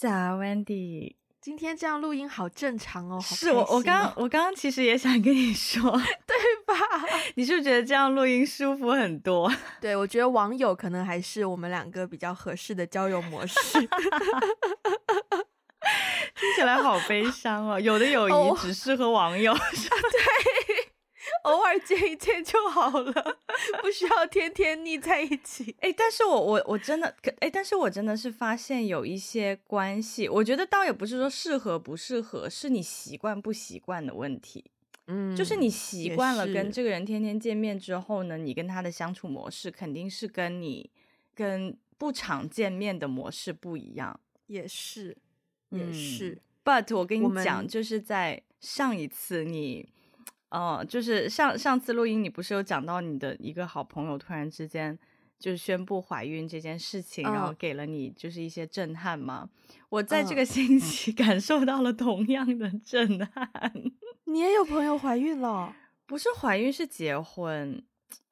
早，Wendy。今天这样录音好正常哦。是我，我刚我刚刚其实也想跟你说，对吧？你是不是觉得这样录音舒服很多？对，我觉得网友可能还是我们两个比较合适的交友模式。听起来好悲伤哦，有的友谊只适合网友。Oh, 对。偶尔见一见就好了，不需要天天腻在一起。哎，但是我我我真的，哎，但是我真的是发现有一些关系，我觉得倒也不是说适合不适合，是你习惯不习惯的问题。嗯，就是你习惯了跟这个人天天见面之后呢，你跟他的相处模式肯定是跟你跟不常见面的模式不一样。也是，也是。嗯，But 我跟你讲，就是在上一次你。哦，就是上上次录音，你不是有讲到你的一个好朋友突然之间就是宣布怀孕这件事情，哦、然后给了你就是一些震撼吗？我在这个星期 感受到了同样的震撼。哦、你也有朋友怀孕了？不是怀孕，是结婚。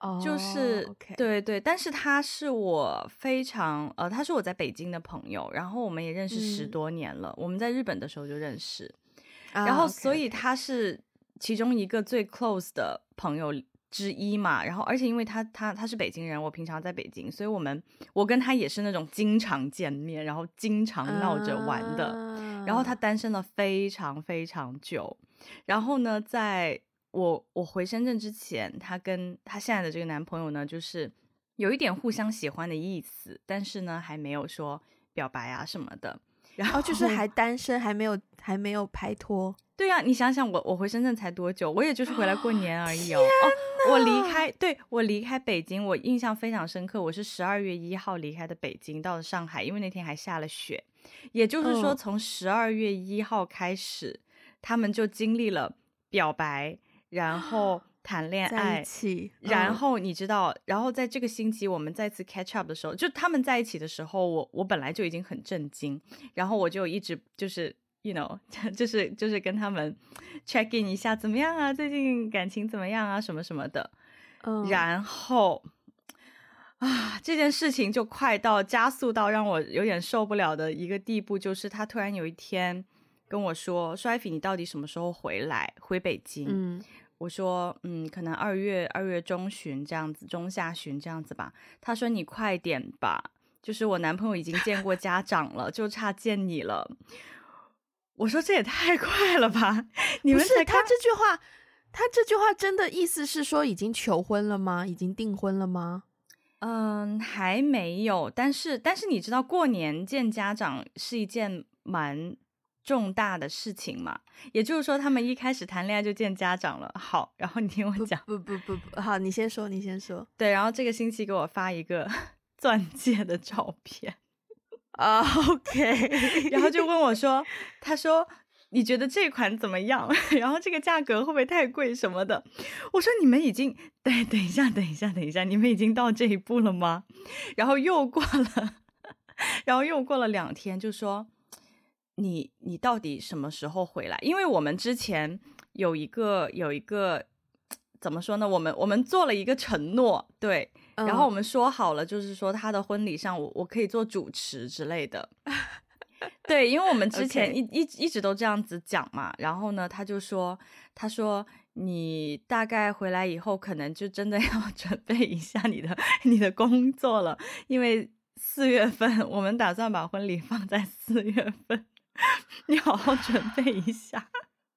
哦，就是、对对，但是他是我非常呃，他是我在北京的朋友，然后我们也认识十多年了，嗯、我们在日本的时候就认识，啊、然后所以他是。其中一个最 close 的朋友之一嘛，然后而且因为他他他是北京人，我平常在北京，所以我们我跟他也是那种经常见面，然后经常闹着玩的。Uh、然后他单身了非常非常久，然后呢，在我我回深圳之前，他跟他现在的这个男朋友呢，就是有一点互相喜欢的意思，但是呢，还没有说表白啊什么的。然后就是还单身，还没有还没有拍拖。对呀、啊，你想想我，我回深圳才多久？我也就是回来过年而已哦。哦，我离开，对，我离开北京，我印象非常深刻。我是十二月一号离开的北京，到了上海，因为那天还下了雪。也就是说，从十二月一号开始，哦、他们就经历了表白，然后谈恋爱，哦、然后你知道，然后在这个星期我们再次 catch up 的时候，就他们在一起的时候，我我本来就已经很震惊，然后我就一直 就是。You know，就是就是跟他们 check in 一下怎么样啊？最近感情怎么样啊？什么什么的。嗯，然后啊，这件事情就快到加速到让我有点受不了的一个地步，就是他突然有一天跟我说：“说艾菲，你到底什么时候回来？回北京？”嗯，我说：“嗯，可能二月二月中旬这样子，中下旬这样子吧。”他说：“你快点吧，就是我男朋友已经见过家长了，就差见你了。”我说这也太快了吧！你们是他这句话，他这句话真的意思是说已经求婚了吗？已经订婚了吗？嗯，还没有。但是但是你知道过年见家长是一件蛮重大的事情嘛？也就是说他们一开始谈恋爱就见家长了。好，然后你听我讲。不不不不，好，你先说，你先说。对，然后这个星期给我发一个 钻戒的照片。啊、uh，OK，然后就问我说：“ 他说你觉得这款怎么样？然后这个价格会不会太贵什么的？”我说：“你们已经……对，等一下，等一下，等一下，你们已经到这一步了吗？”然后又过了，然后又过了两天，就说：“你你到底什么时候回来？因为我们之前有一个有一个怎么说呢？我们我们做了一个承诺，对。”然后我们说好了，就是说他的婚礼上我我可以做主持之类的，对，因为我们之前一一.一直都这样子讲嘛。然后呢，他就说，他说你大概回来以后，可能就真的要 准备一下你的你的工作了，因为四月份我们打算把婚礼放在四月份，你好好准备一下。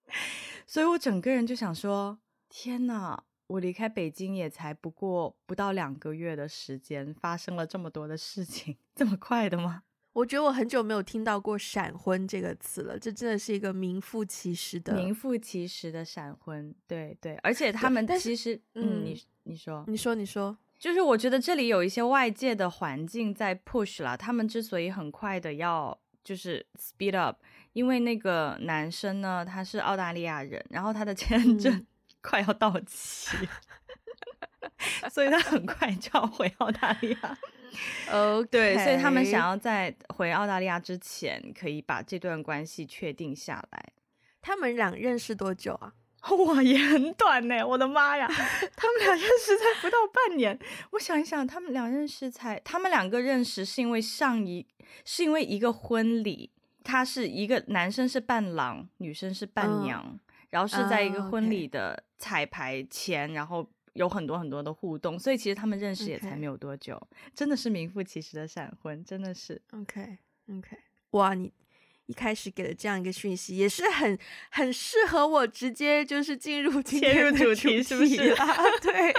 所以我整个人就想说，天哪！我离开北京也才不过不到两个月的时间，发生了这么多的事情，这么快的吗？我觉得我很久没有听到过“闪婚”这个词了，这真的是一个名副其实的名副其实的闪婚。对对，而且他们其实，嗯，你你说，你说你说，就是我觉得这里有一些外界的环境在 push 了，他们之所以很快的要就是 speed up，因为那个男生呢，他是澳大利亚人，然后他的签证。嗯 快要到期，所以他很快就要回澳大利亚。哦，对，所以他们想要在回澳大利亚之前，可以把这段关系确定下来。他们俩认识多久啊？哇，也很短呢！我的妈呀，他们俩认识才不到半年。我想一想，他们俩认识才，他们两个认识是因为上一，是因为一个婚礼。他是一个男生是伴郎，女生是伴娘，嗯、然后是在一个婚礼的彩排前，嗯、然后有很多很多的互动，所以其实他们认识也才没有多久真的是名副其实的闪婚，真的是。OK OK，哇，你一开始给了这样一个讯息，也是很很适合我直接就是进入今天的主题，是不是啊？对。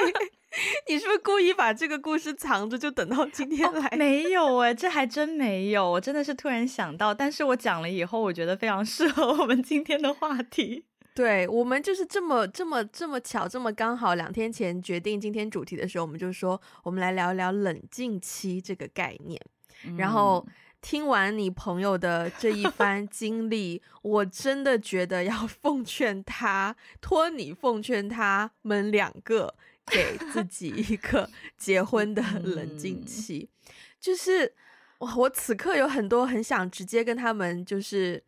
你是不是故意把这个故事藏着，就等到今天来？哦、没有哎，这还真没有。我真的是突然想到，但是我讲了以后，我觉得非常适合我们今天的话题。对，我们就是这么这么这么巧，这么刚好，两天前决定今天主题的时候，我们就说我们来聊一聊冷静期这个概念。嗯、然后听完你朋友的这一番经历，我真的觉得要 奉劝他，托你奉劝他们两个。给自己一个结婚的冷静期，嗯、就是我我此刻有很多很想直接跟他们就是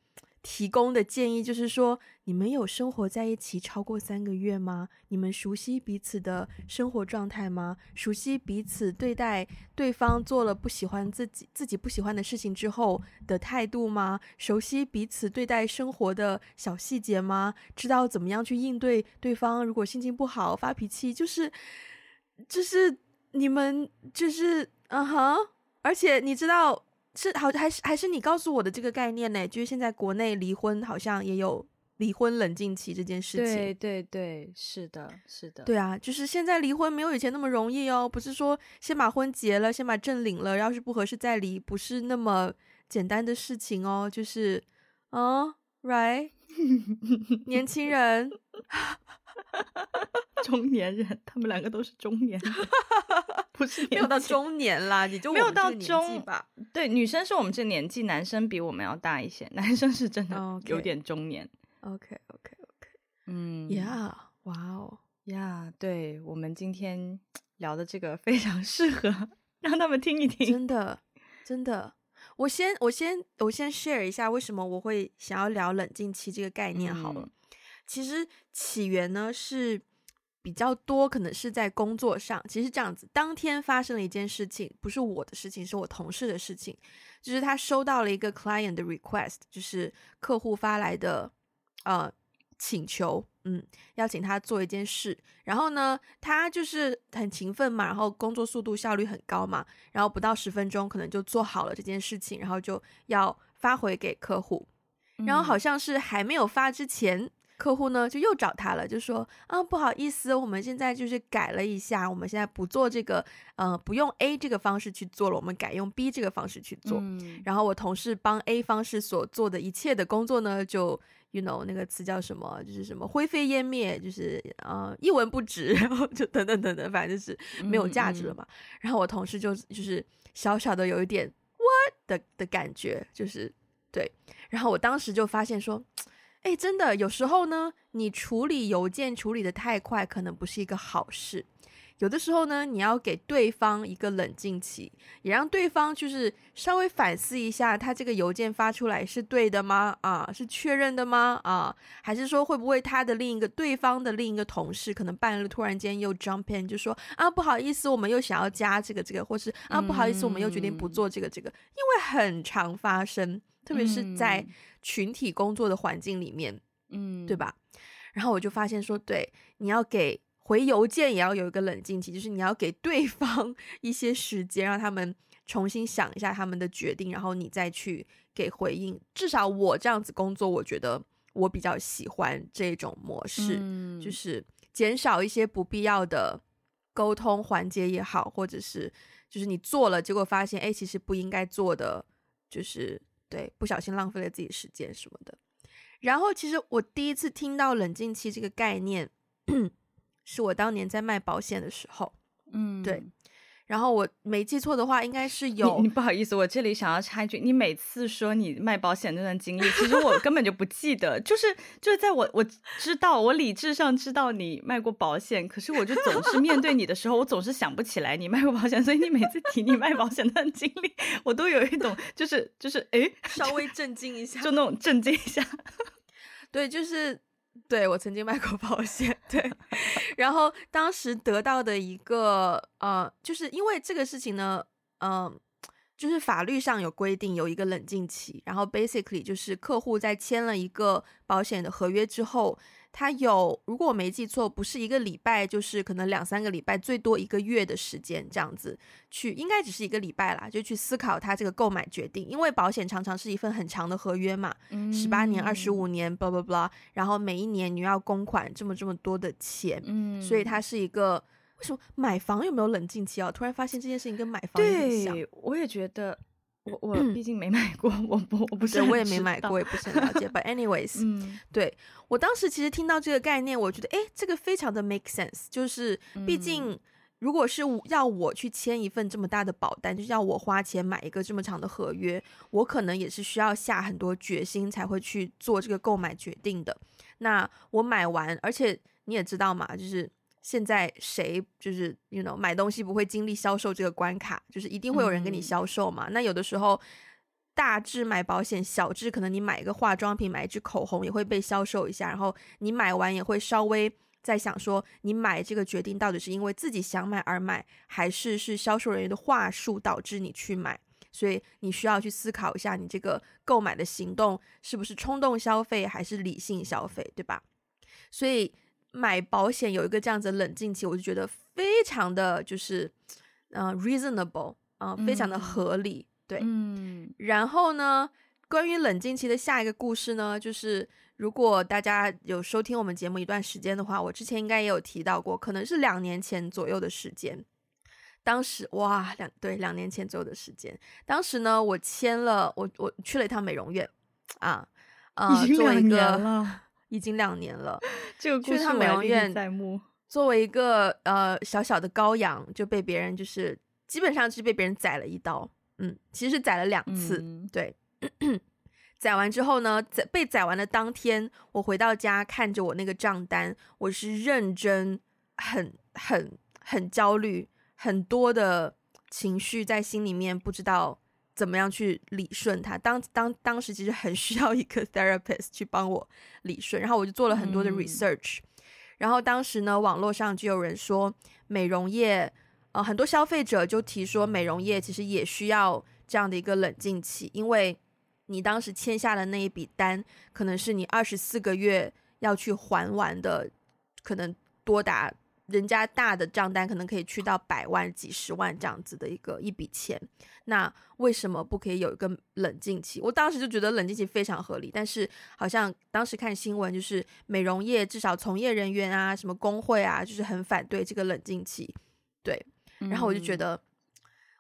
提供的建议，就是说。你们有生活在一起超过三个月吗？你们熟悉彼此的生活状态吗？熟悉彼此对待对方做了不喜欢自己自己不喜欢的事情之后的态度吗？熟悉彼此对待生活的小细节吗？知道怎么样去应对对方如果心情不好发脾气？就是就是你们就是嗯哼，而且你知道是好还是还是你告诉我的这个概念呢？就是现在国内离婚好像也有。离婚冷静期这件事情，对对对，是的，是的，对啊，就是现在离婚没有以前那么容易哦，不是说先把婚结了，先把证领了，要是不合适再离，不是那么简单的事情哦，就是，嗯，right，年轻人，中年人，他们两个都是中年人，不是没有到中年啦，你就没有到中吧？对，女生是我们这年纪，男生比我们要大一些，男生是真的有点中年。Okay. OK，OK，OK，嗯，Yeah，哇哦，Yeah，对，我们今天 聊的这个非常适合让他们听一听，真的，真的。我先，我先，我先 share 一下为什么我会想要聊冷静期这个概念好了。嗯、其实起源呢是比较多，可能是在工作上。其实这样子，当天发生了一件事情，不是我的事情，是我同事的事情，就是他收到了一个 client 的 request，就是客户发来的。呃，请求，嗯，邀请他做一件事，然后呢，他就是很勤奋嘛，然后工作速度效率很高嘛，然后不到十分钟可能就做好了这件事情，然后就要发回给客户，然后好像是还没有发之前，客户呢就又找他了，就说啊，不好意思，我们现在就是改了一下，我们现在不做这个，呃，不用 A 这个方式去做了，我们改用 B 这个方式去做，嗯，然后我同事帮 A 方式所做的一切的工作呢，就。you know 那个词叫什么？就是什么灰飞烟灭，就是呃一文不值，然后就等等等等，反正就是没有价值了嘛。嗯嗯、然后我同事就就是小小的有一点 what 的的感觉，就是对。然后我当时就发现说，哎，真的有时候呢，你处理邮件处理的太快，可能不是一个好事。有的时候呢，你要给对方一个冷静期，也让对方就是稍微反思一下，他这个邮件发出来是对的吗？啊，是确认的吗？啊，还是说会不会他的另一个对方的另一个同事可能半路突然间又 jump in 就说啊，不好意思，我们又想要加这个这个，或是啊，不好意思，我们又决定不做这个这个，因为很常发生，特别是在群体工作的环境里面，嗯，对吧？然后我就发现说，对，你要给。回邮件也要有一个冷静期，就是你要给对方 一些时间，让他们重新想一下他们的决定，然后你再去给回应。至少我这样子工作，我觉得我比较喜欢这种模式，嗯、就是减少一些不必要的沟通环节也好，或者是就是你做了，结果发现哎，其实不应该做的，就是对，不小心浪费了自己时间什么的。然后，其实我第一次听到冷静期这个概念。是我当年在卖保险的时候，嗯，对，然后我没记错的话，应该是有。你，你不好意思，我这里想要插一句，你每次说你卖保险那段经历，其实我根本就不记得，就是就是在我我知道，我理智上知道你卖过保险，可是我就总是面对你的时候，我总是想不起来你卖过保险，所以你每次提你卖保险那段经历，我都有一种就是就是哎，稍微震惊一下，就那种震惊一下，对，就是。对，我曾经卖过保险，对，然后当时得到的一个呃，就是因为这个事情呢，嗯、呃，就是法律上有规定有一个冷静期，然后 basically 就是客户在签了一个保险的合约之后，他有如果我没记错，不是一个礼拜，就是可能两三个礼拜，最多一个月的时间这样子去，应该只是一个礼拜啦，就去思考他这个购买决定，因为保险常常是一份很长的合约嘛，十八年、二十五年，blah blah blah，然后每一年你要公款这么这么多的钱，嗯，所以它是一个。为什么买房有没有冷静期啊？突然发现这件事情跟买房有点像。对，我也觉得，我我毕竟没买过，我不我不是我也没买过，也不是很了解。But anyways，嗯，对，我当时其实听到这个概念，我觉得哎，这个非常的 make sense。就是毕竟，如果是要我去签一份这么大的保单，就是要我花钱买一个这么长的合约，我可能也是需要下很多决心才会去做这个购买决定的。那我买完，而且你也知道嘛，就是。现在谁就是，you know，买东西不会经历销售这个关卡，就是一定会有人跟你销售嘛。嗯、那有的时候，大致买保险，小至可能你买一个化妆品，买一支口红也会被销售一下。然后你买完也会稍微在想说，你买这个决定到底是因为自己想买而买，还是是销售人员的话术导致你去买？所以你需要去思考一下，你这个购买的行动是不是冲动消费，还是理性消费，对吧？所以。买保险有一个这样子的冷静期，我就觉得非常的就是，呃，reasonable 啊、呃，非常的合理，嗯、对。嗯。然后呢，关于冷静期的下一个故事呢，就是如果大家有收听我们节目一段时间的话，我之前应该也有提到过，可能是两年前左右的时间。当时哇，两对两年前左右的时间，当时呢，我签了，我我去了一趟美容院啊，呃，做一个。已经两年了，这个故事美容院在目。作为一个呃小小的羔羊，就被别人就是基本上是被别人宰了一刀。嗯，其实是宰了两次。嗯、对，宰完之后呢，宰被宰完的当天，我回到家看着我那个账单，我是认真很很很焦虑，很多的情绪在心里面，不知道。怎么样去理顺它？当当当时其实很需要一个 therapist 去帮我理顺，然后我就做了很多的 research，嗯。然后当时呢，网络上就有人说美容业，呃，很多消费者就提说美容业其实也需要这样的一个冷静期，因为你当时签下的那一笔单，可能是你二十四个月要去还完的，可能多达。人家大的账单可能可以去到百万、几十万这样子的一个一笔钱，那为什么不可以有一个冷静期？我当时就觉得冷静期非常合理，但是好像当时看新闻，就是美容业至少从业人员啊、什么工会啊，就是很反对这个冷静期。对，然后我就觉得，嗯、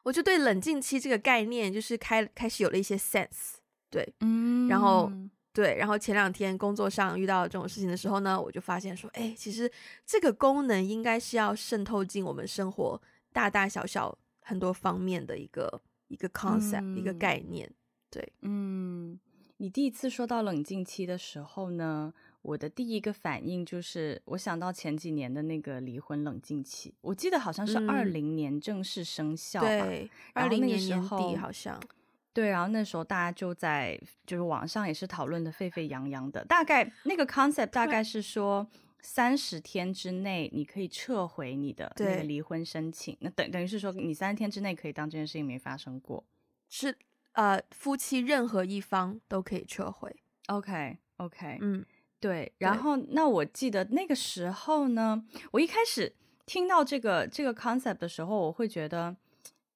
我就对冷静期这个概念就是开开始有了一些 sense。对，嗯，然后。对，然后前两天工作上遇到这种事情的时候呢，我就发现说，哎，其实这个功能应该是要渗透进我们生活大大小小很多方面的一个一个 concept，嗯，一个概念。对，嗯，你第一次说到冷静期的时候呢，我的第一个反应就是我想到前几年的那个离婚冷静期，我记得好像是二零年正式生效吧，二零年年底好像。对，然后那时候大家就在就是网上也是讨论的沸沸扬扬的，大概那个 concept 大概是说三十天之内你可以撤回你的那个离婚申请，那等等于是说你三十天之内可以当这件事情没发生过，是呃夫妻任何一方都可以撤回。OK OK，嗯，对。然后那我记得那个时候呢，我一开始听到这个这个 concept 的时候，我会觉得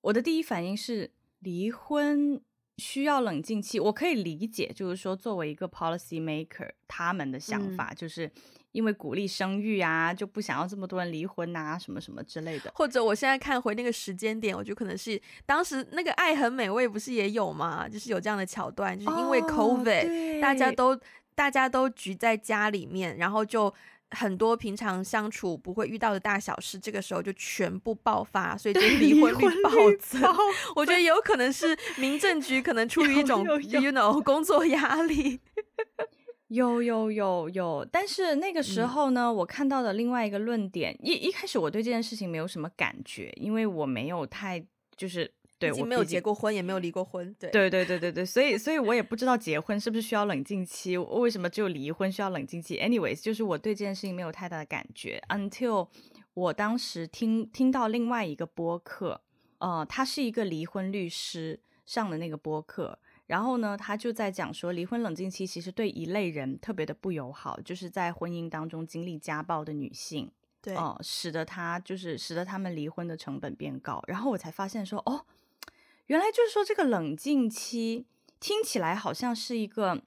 我的第一反应是离婚。需要冷静期，我可以理解，就是说作为一个 policy maker，他们的想法、嗯、就是因为鼓励生育啊，就不想要这么多人离婚啊，什么什么之类的。或者我现在看回那个时间点，我觉得可能是当时那个《爱很美味》不是也有吗？就是有这样的桥段，就是因为 COVID，、哦、大家都大家都聚在家里面，然后就。很多平常相处不会遇到的大小事，这个时候就全部爆发，所以就离婚率暴增。我觉得有可能是民政局可能出于一种，you know，工作压力。有有有有，但是那个时候呢，嗯、我看到的另外一个论点，一一开始我对这件事情没有什么感觉，因为我没有太就是。对，我没有结过婚，也没有离过婚。对，对，对，对，对，对，所以，所以我也不知道结婚是不是需要冷静期，为什么只有离婚需要冷静期？Anyways，就是我对这件事情没有太大的感觉，until 我当时听听到另外一个播客，呃，他是一个离婚律师，上的那个播客，然后呢，他就在讲说，离婚冷静期其实对一类人特别的不友好，就是在婚姻当中经历家暴的女性，对，哦、呃，使得他就是使得他们离婚的成本变高。然后我才发现说，哦，原来就是说这个冷静期听起来好像是一个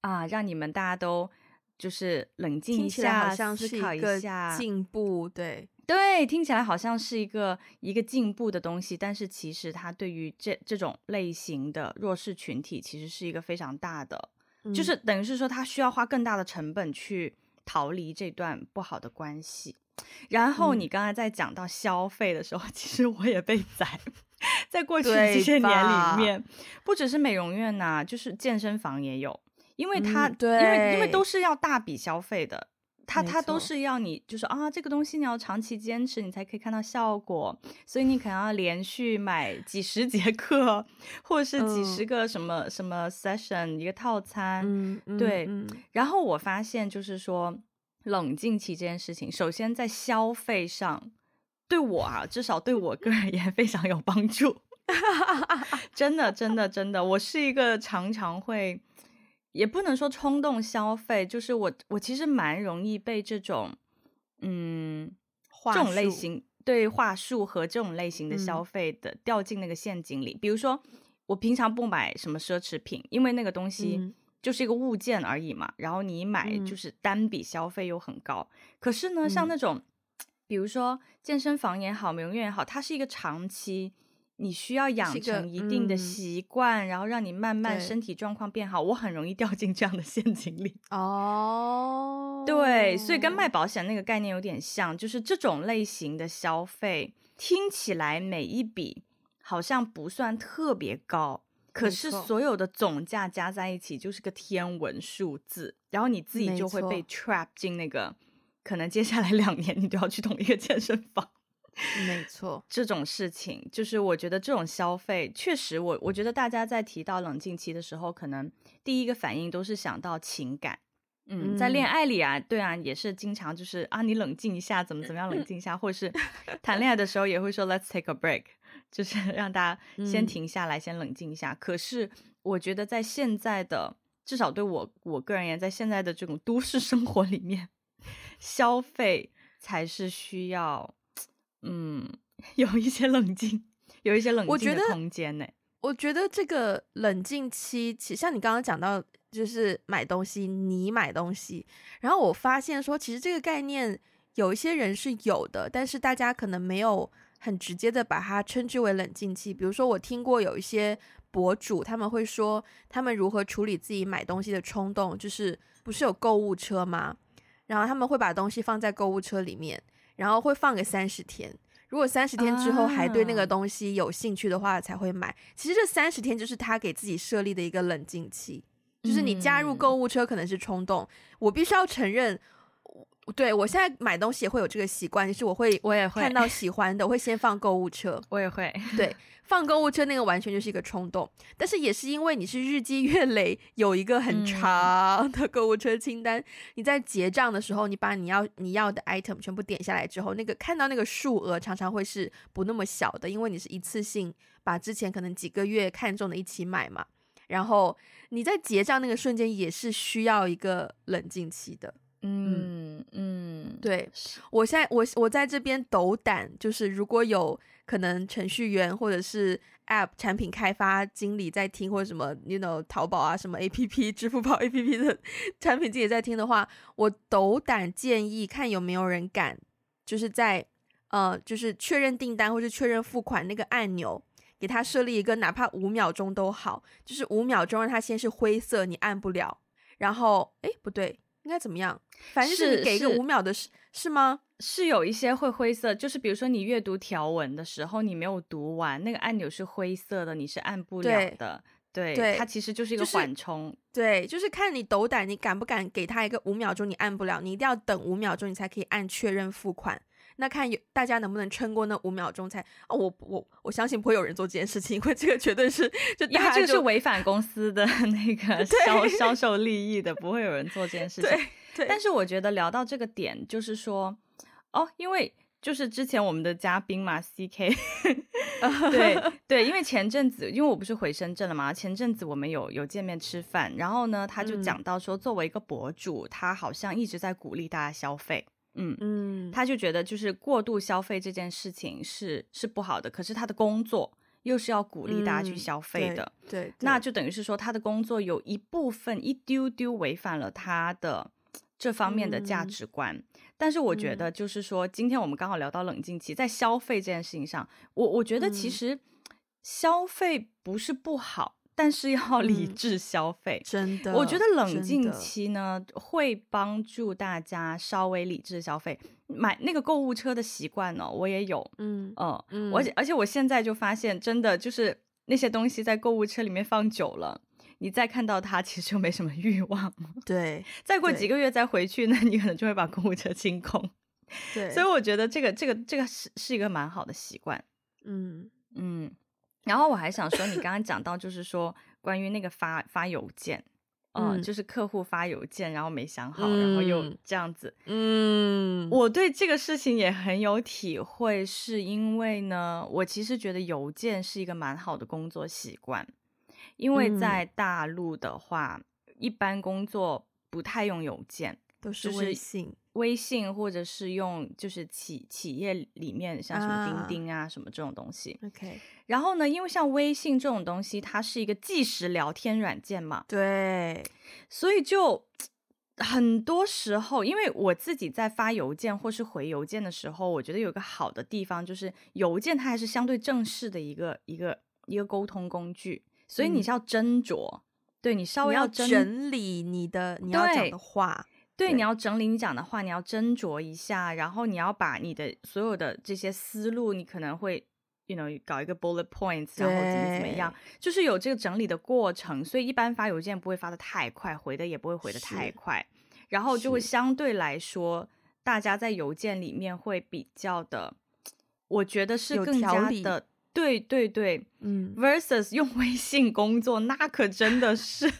啊，让你们大家都就是冷静一下，好像是思考一下进步，对。对，听起来好像是一个一个进步的东西，但是其实它对于这这种类型的弱势群体，其实是一个非常大的，嗯、就是等于是说，他需要花更大的成本去逃离这段不好的关系。然后你刚才在讲到消费的时候，嗯、其实我也被 宰，在过去这些年里面，不只是美容院呐、啊，就是健身房也有，因为它、因为因为都是要大笔消费的。它它都是要你，就是啊，这个东西你要长期坚持，你才可以看到效果。所以你可能要连续买几十节课，或者是几十个什么、嗯、什么 session 一个套餐。嗯、对、嗯。然后我发现，就是说冷静期这件事情，首先在消费上，对我啊，至少对我个人也非常有帮助。真的，真的，真的，我是一个常常会。也不能说冲动消费，就是我我其实蛮容易被这种，嗯，这种类型对话术和这种类型的消费的、嗯、掉进那个陷阱里。比如说，我平常不买什么奢侈品，因为那个东西就是一个物件而已嘛。嗯、然后你买就是单笔消费又很高。嗯、可是呢，像那种，比如说健身房也好，美容院也好，它是一个长期。你需要养成一定的习惯，嗯，然后让你慢慢身体状况变好。我很容易掉进这样的陷阱里。哦，对，所以跟卖保险那个概念有点像，就是这种类型的消费，听起来每一笔好像不算特别高，可是所有的总价加在一起就是个天文数字，然后你自己就会被 trap 进那个，可能接下来两年你都要去同一个健身房。没错，这种事情就是我觉得这种消费确实我，我我觉得大家在提到冷静期的时候，可能第一个反应都是想到情感。嗯，在恋爱里啊，对啊，也是经常就是啊，你冷静一下，怎么怎么样冷静一下，或者是 谈恋爱的时候也会说 Let's take a break，就是 让大家先停下来，先冷静一下。可是我觉得在现在的，至少对我我个人而言，在现在的这种都市生活里面，消费才是需要。嗯，有一些冷静，有一些冷静的空间呢。我觉得这个冷静期，其实像你刚刚讲到，就是买东西，你买东西，然后我发现说，其实这个概念有一些人是有的，但是大家可能没有很直接的把它称之为冷静期。比如说，我听过有一些博主，他们会说他们如何处理自己买东西的冲动，就是不是有购物车吗？然后他们会把东西放在购物车里面。然后会放个三十天，如果三十天之后还对那个东西有兴趣的话，才会买。其实这三十天就是他给自己设立的一个冷静期，就是你加入购物车可能是冲动，我必须要承认。对，我现在买东西也会有这个习惯，就是我会我也会看到喜欢的，我会先放购物车。我也会对 放购物车那个完全就是一个冲动，但是也是因为你是日积月累有一个很长的购物车清单，嗯、你在结账的时候，你把你要你要的 item 全部点下来之后，那个看到那个数额常常会是不那么小的，因为你是一次性把之前可能几个月看中的一起买嘛，然后你在结账那个瞬间也是需要一个冷静期的。嗯嗯，对，我现在我我在这边斗胆，就是如果有可能程序员或者是 App 产品开发经理在听，或者什么，you know，淘宝啊什么 APP、支付宝 APP 的 产品经理在听的话，我斗胆建议看有没有人敢，就是在呃，就是确认订单或是确认付款那个按钮，给他设立一个哪怕五秒钟都好，就是五秒钟让他先是灰色，你按不了，然后哎，不对。应该怎么样？反正是你给一个五秒的是是，是吗？是有一些会灰色，就是比如说你阅读条文的时候，你没有读完，那个按钮是灰色的，你是按不了的。对，对，它其实就是一个缓冲。就是、对，就是看你斗胆，你敢不敢给他一个五秒钟，你按不了，你一定要等五秒钟，你才可以按确认付款。那看有大家能不能撑过那五秒钟才哦，我我我相信不会有人做这件事情，因为这个绝对是就大家就因为这个是违反公司的 那个销 销售利益的，不会有人做这件事情。对，对。但是我觉得聊到这个点，就是说哦，因为就是之前我们的嘉宾嘛，CK，对对，因为前阵子因为我不是回深圳了嘛，前阵子我们有有见面吃饭，然后呢，他就讲到说，作为一个博主，嗯、他好像一直在鼓励大家消费，嗯。嗯，他就觉得就是过度消费这件事情是是不好的，可是他的工作又是要鼓励大家去消费的，嗯、对，对，那就等于是说他的工作有一部分一丢丢违反了他的这方面的价值观。嗯但是我觉得，就是说，今天我们刚好聊到冷静期，在消费这件事情上，我我觉得其实消费不是不好，但是要理智消费。真的，我觉得冷静期呢会帮助大家稍微理智消费。买那个购物车的习惯呢，我也有。嗯嗯，而且而且我现在就发现，真的就是那些东西在购物车里面放久了。你再看到它，其实就没什么欲望。对，再过几个月再回去，那你可能就会把购物车清空。对，所以我觉得这个这个这个是是一个蛮好的习惯。嗯嗯。然后我还想说，你刚刚讲到就是说关于那个发发邮件，嗯、呃，就是客户发邮件，然后没想好，嗯、然后又这样子。嗯，我对这个事情也很有体会，是因为呢，我其实觉得邮件是一个蛮好的工作习惯。因为在大陆的话，嗯、一般工作不太用邮件，都是微信、微信或者是用就是企企业里面像什么钉钉啊，啊什么这种东西。OK，然后呢，因为像微信这种东西，它是一个即时聊天软件嘛，对，所以就很多时候，因为我自己在发邮件或是回邮件的时候，我觉得有个好的地方就是邮件它还是相对正式的一个一个一个沟通工具。所以你是要斟酌，嗯、对你稍微要，要整理你的你要讲的话，对，你要整理你讲的话，你要斟酌一下，然后你要把你的所有的这些思路，你可能会，you know，搞一个 bullet points，然后怎么怎么样，就是有这个整理的过程。所以一般发邮件不会发的太快，回的也不会回的太快，然后就会相对来说，大家在邮件里面会比较的，我觉得是更加的。对对对，嗯，versus 用微信工作，那可真的是，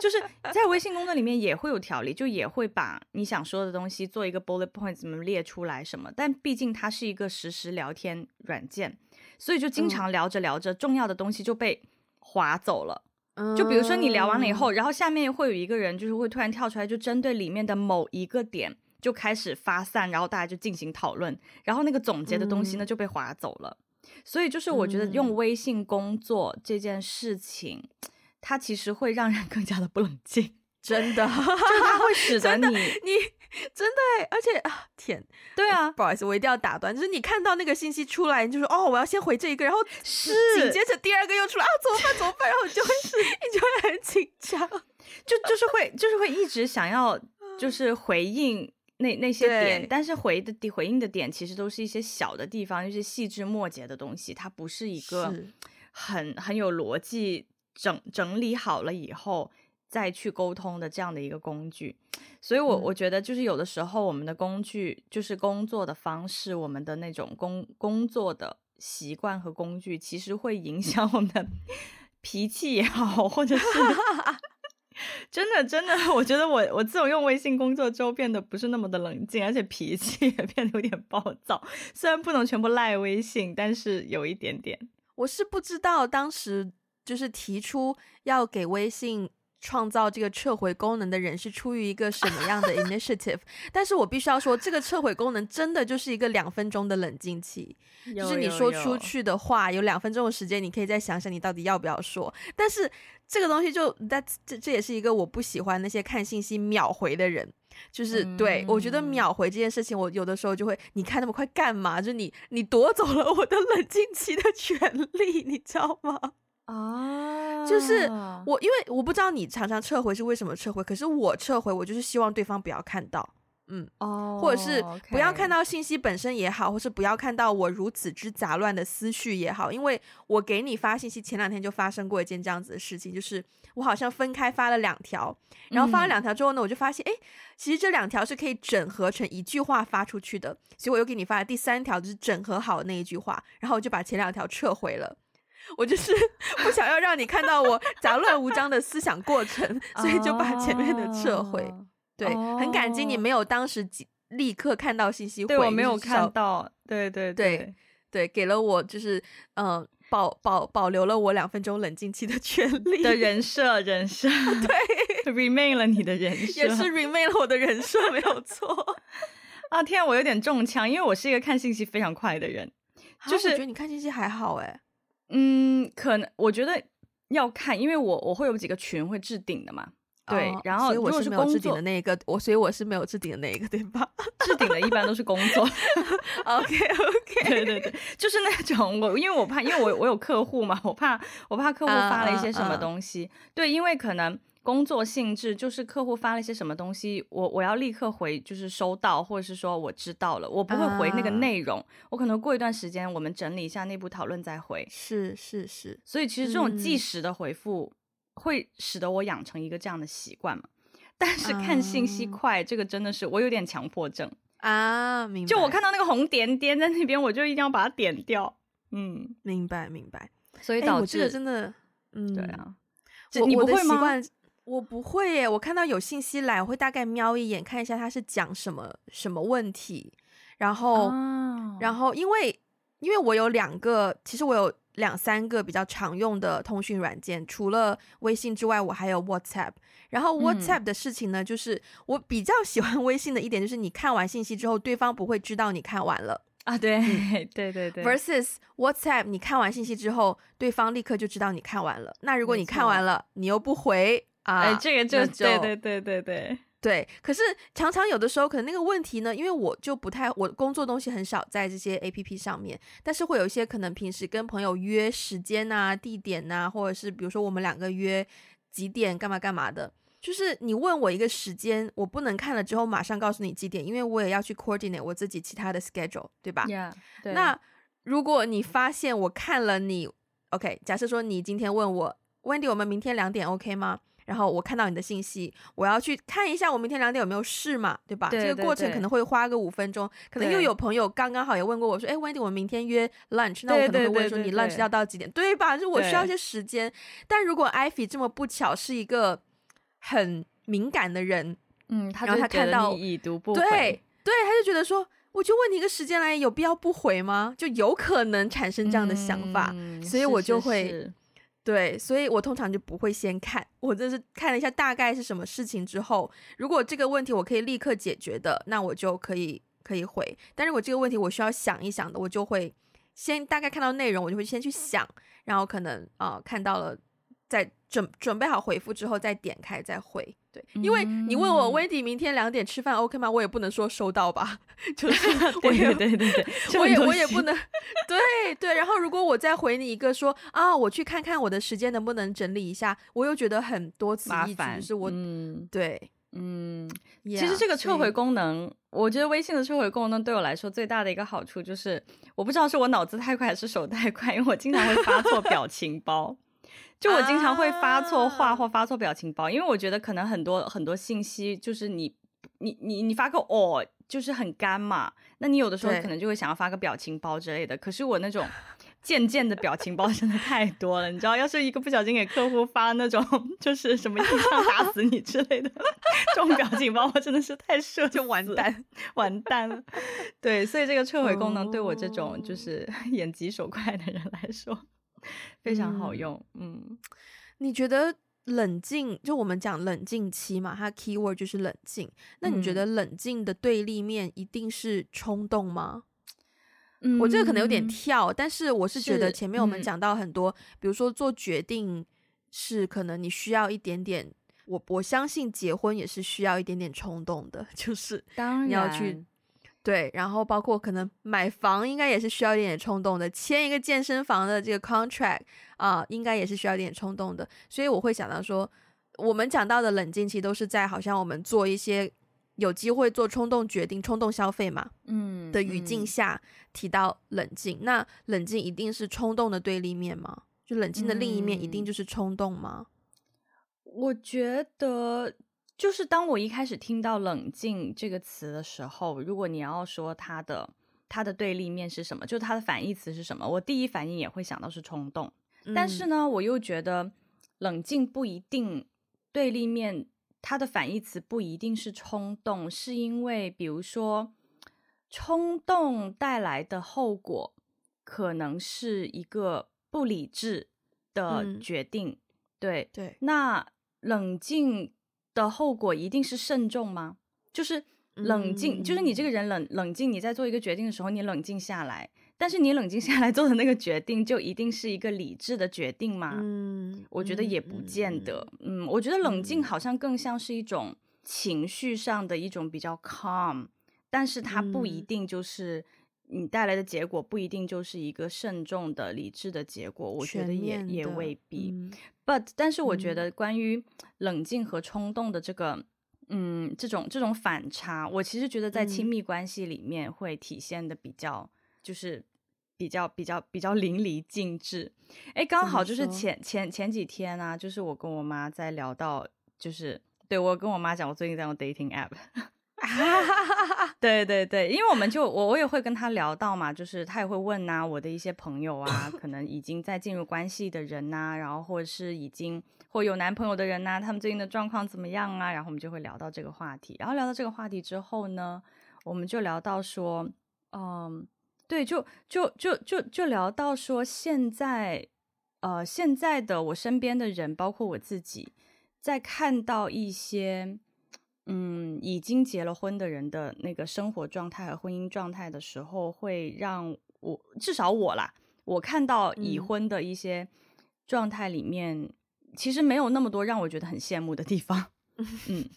就是在微信工作里面也会有条例，就也会把你想说的东西做一个 bullet point 怎么列出来什么，但毕竟它是一个实时聊天软件，所以就经常聊着聊着，重要的东西就被划走了。嗯，就比如说你聊完了以后，然后下面会有一个人就是会突然跳出来，就针对里面的某一个点就开始发散，然后大家就进行讨论，然后那个总结的东西呢就被划走了。所以就是我觉得用微信工作这件事情，嗯、它其实会让人更加的不冷静，真的，就它会使 得你你真的，而且啊天，对啊，不好意思，我一定要打断，就是你看到那个信息出来，你就说哦，我要先回这一个，然后是紧接着第二个又出来啊，怎么办怎么办？然后你就会是你就会很紧张，就就是会就是会一直想要就是回应。那那些点，但是回的回应的点其实都是一些小的地方，就是细枝末节的东西，它不是一个很很有逻辑整整理好了以后再去沟通的这样的一个工具。所以我，我、嗯、我觉得就是有的时候我们的工具就是工作的方式，我们的那种工工作的习惯和工具，其实会影响我们的脾气也好，或者是。真的，真的，我觉得我我自从用微信工作之后，变得不是那么的冷静，而且脾气也变得有点暴躁。虽然不能全部赖微信，但是有一点点。我是不知道当时就是提出要给微信创造这个撤回功能的人是出于一个什么样的 initiative，但是我必须要说，这个撤回功能真的就是一个两分钟的冷静期，就是你说出去的话，有两分钟的时间，你可以再想想你到底要不要说，但是。这个东西就，但这这也是一个我不喜欢那些看信息秒回的人，就是、嗯、对我觉得秒回这件事情，我有的时候就会，你看那么快干嘛？就你你夺走了我的冷静期的权利，你知道吗？啊，就是我，因为我不知道你常常撤回是为什么撤回，可是我撤回，我就是希望对方不要看到。嗯，oh, 或者是不要看到信息本身也好，或是不要看到我如此之杂乱的思绪也好，因为我给你发信息前两天就发生过一件这样子的事情，就是我好像分开发了两条，然后发了两条之后呢，我就发现，哎、嗯，其实这两条是可以整合成一句话发出去的，所以我又给你发了第三条，就是整合好的那一句话，然后我就把前两条撤回了，我就是不想要让你看到我杂乱无章的思想过程，所以就把前面的撤回。对，很感激你没有当时立刻看到信息回，对我没有看到，对对对对，对，给了我就是嗯。呃保保保留了我两分钟冷静期的权利的人设，人设 对，remain 了你的人设，也是 remain 了我的人设，没有错。啊天，我有点中枪，因为我是一个看信息非常快的人，就是我觉得你看信息还好哎，嗯，可能我觉得要看，因为我我会有几个群会置顶的嘛。对，然后如果是没有置顶的那一个，我所以我是没有置顶的那一个，对吧？置顶的一般都是工作。OK OK，对对对，就是那种我，因为我怕，因为我我有客户嘛，我怕我怕客户发了一些什么东西。Uh, uh, uh. 对，因为可能工作性质就是客户发了一些什么东西，我我要立刻回，就是收到，或者是说我知道了，我不会回那个内容，uh. 我可能过一段时间我们整理一下内部讨论再回。是是是，所以其实这种即时的回复。嗯会使得我养成一个这样的习惯嘛？但是看信息快，uh, 这个真的是我有点强迫症啊！明白。就我看到那个红点点在那边，我就一定要把它点掉。嗯，明白明白。所以导致、欸、真的，嗯，对啊。我你不会吗？我，不会耶。我看到有信息来，我会大概瞄一眼，看一下他是讲什么什么问题。然后，uh. 然后因为因为我有两个，其实我有。两三个比较常用的通讯软件，除了微信之外，我还有 WhatsApp。然后 WhatsApp 的事情呢，嗯、就是我比较喜欢 微信的一点，就是你看完信息之后，对方不会知道你看完了啊。对，嗯、对对对。Versus WhatsApp，你看完信息之后，对方立刻就知道你看完了。那如果你看完了，你又不回啊，哎，这个就，就对对对对对。对，可是常常有的时候，可能那个问题呢，因为我就不太，我工作东西很少在这些 APP 上面，但是会有一些可能平时跟朋友约时间啊、地点啊，或者是比如说我们两个约几点干嘛干嘛的，就是你问我一个时间，我不能看了之后马上告诉你几点，因为我也要去 coordinate 我自己其他的 schedule，对吧？Yeah，对。那如果你发现我看了你，OK，假设说你今天问我，Wendy，我们明天两点 OK 吗？然后我看到你的信息，我要去看一下我明天两点有没有事嘛，对吧？对对对，这个过程可能会花个五分钟，可能又有朋友刚刚好也问过我说，哎，Wendy，我们明天约 lunch，那我可能会问说你 lunch 要到几点，对，吧？就我需要一些时间。但如果 Ivy 这么不巧是一个很敏感的人，嗯，他然后他看到已读不回，对对，他就觉得说，我就问你一个时间来，有必要不回吗？就有可能产生这样的想法，嗯、所以我就会。对，所以我通常就不会先看，我就是看了一下大概是什么事情之后，如果这个问题我可以立刻解决的，那我就可以可以回。但如果这个问题我需要想一想的，我就会先大概看到内容，我就会先去想，然后可能啊、呃、看到了。再准准备好回复之后，再点开再回。对，因为你问我 Wendy 明天两点吃饭 OK 吗？我也不能说收到吧，就是 我也对对对对，我也我也不能，对对。然后如果我再回你一个说啊，我去看看我的时间能不能整理一下，我又觉得很多此一举，就是我嗯对嗯，yeah, 其实这个撤回功能，我觉得微信的撤回功能对我来说最大的一个好处就是，我不知道是我脑子太快还是手太快，因为我经常会发错表情包。就我经常会发错话或发错表情包，啊、因为我觉得可能很多很多信息就是你你你你发个哦，就是很干嘛，那你有的时候可能就会想要发个表情包之类的。可是我那种渐渐的表情包真的太多了，你知道，要是一个不小心给客户发那种 就是什么一枪打死你之类的这种表情包，我真的是太社就完蛋完蛋了。对，所以这个 撤回功能对我这种就是 眼疾手快的人来说。非常好用，嗯，嗯，你觉得冷静？就我们讲冷静期嘛，它 keyword 就是冷静。那你觉得冷静的对立面一定是冲动吗？嗯，我这个可能有点跳，但是我是觉得前面我们讲到很多，嗯，比如说做决定是可能你需要一点点，我我相信结婚也是需要一点点冲动的，就是当然你要去。对，然后包括可能买房，应该也是需要一点点冲动的；签一个健身房的这个 contract 啊，应该也是需要一点冲动的。所以我会想到说，我们讲到的冷静期都是在好像我们做一些有机会做冲动决定、冲动消费嘛，嗯的语境下提到冷静。嗯、那冷静一定是冲动的对立面吗？就冷静的另一面一定就是冲动吗？嗯、我觉得。就是当我一开始听到“冷静”这个词的时候，如果你要说它的它的对立面是什么，就它的反义词是什么，我第一反应也会想到是冲动。嗯、但是呢，我又觉得冷静不一定对立面它的反义词不一定是冲动，是因为比如说冲动带来的后果可能是一个不理智的决定，嗯、对对。那冷静的后果一定是慎重吗？就是冷静，嗯、就是你这个人冷冷静，你在做一个决定的时候，你冷静下来。但是你冷静下来做的那个决定，就一定是一个理智的决定吗？嗯，我觉得也不见得。嗯，嗯，我觉得冷静好像更像是一种情绪上的一种比较 calm，但是它不一定就是你带来的结果，不一定就是一个慎重的理智的结果。我觉得也也未必。嗯、But 但是我觉得关于冷静和冲动的这个，嗯，这种这种反差，我其实觉得在亲密关系里面会体现的比较就是。比较比较比较淋漓尽致，哎，刚好就是前前前几天啊，就是我跟我妈在聊到，就是对我跟我妈讲，我最近在用 dating app，对对对，因为我们就我我也会跟他聊到嘛，就是他也会问呐、我的一些朋友啊，可能已经在进入关系的人呐、然后或者是已经或有男朋友的人呐、他们最近的状况怎么样啊？然后我们就会聊到这个话题，然后聊到这个话题之后呢，我们就聊到说，嗯。对，就就就就就聊到说，现在，呃，现在的我身边的人，包括我自己，在看到一些，嗯，已经结了婚的人的那个生活状态和婚姻状态的时候，会让我至少我啦，我看到已婚的一些状态里面，嗯、其实没有那么多让我觉得很羡慕的地方。嗯，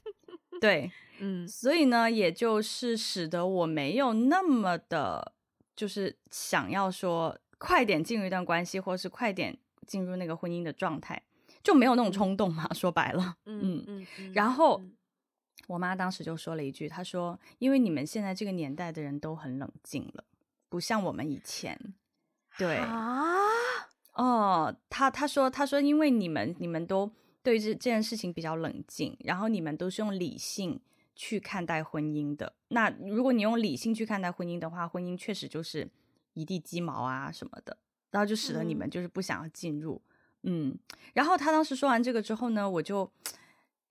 对，嗯，所以呢，也就是使得我没有那么的。就是想要说快点进入一段关系，或是快点进入那个婚姻的状态，就没有那种冲动嘛。说白了，嗯嗯。然后我妈当时就说了一句，她说：“因为你们现在这个年代的人都很冷静了，不像我们以前。”对啊，哦，她她说她说，因为你们你们都对这这件事情比较冷静，然后你们都是用理性。去看待婚姻的，那如果你用理性去看待婚姻的话，婚姻确实就是一地鸡毛啊什么的，然后就使得你们就是不想要进入，嗯，嗯，然后她当时说完这个之后呢，我就，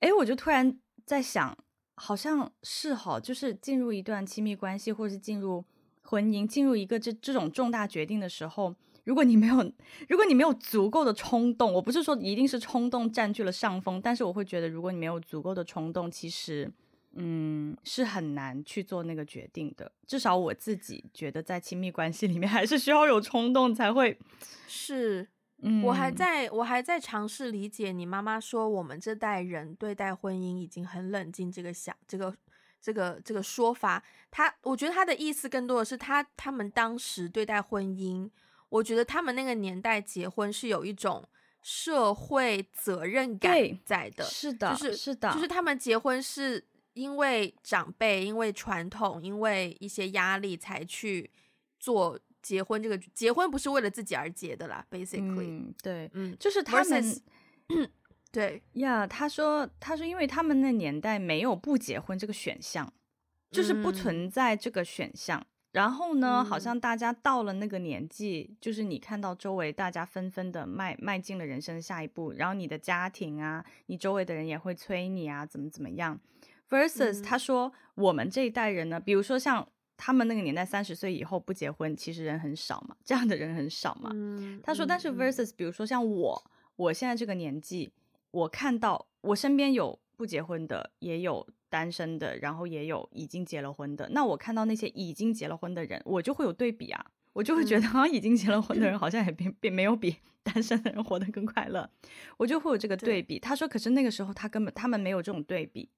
哎，我就突然在想，好像是好，就是进入一段亲密关系，或者是进入婚姻，进入一个这这种重大决定的时候，如果你没有，如果你没有足够的冲动，我不是说一定是冲动占据了上风，但是我会觉得，如果你没有足够的冲动，其实。嗯，是很难去做那个决定的。至少我自己觉得，在亲密关系里面，还是需要有冲动才会。是，嗯，我还在我还在尝试理解你妈妈说我们这代人对待婚姻已经很冷静这个想这个这个这个说法。他，我觉得他的意思更多的是他他们当时对待婚姻，我觉得他们那个年代结婚是有一种社会责任感在的。是的，就是是的，就是他们结婚是。因为长辈，因为传统，因为一些压力，才去做结婚。这个结婚不是为了自己而结的啦，basically。嗯，对，嗯，就是他们，Versus, 对呀。Yeah, 他说，他说，因为他们那年代没有不结婚这个选项，就是不存在这个选项。嗯、然后呢，好像大家到了那个年纪，嗯、就是你看到周围大家纷纷的迈迈进了人生的下一步，然后你的家庭啊，你周围的人也会催你啊，怎么怎么样。versus 他说我们这一代人呢，比如说像他们那个年代三十岁以后不结婚，其实人很少嘛，这样的人很少嘛。他说，但是 versus 比如说像我，我现在这个年纪，我看到我身边有不结婚的，也有单身的，然后也有已经结了婚的。那我看到那些已经结了婚的人，我就会有对比啊，我就会觉得好像已经结了婚的人 好像也并并没有比 单身的人活得更快乐，我就会有这个对比。他说，可是那个时候他根本他们没有这种对比。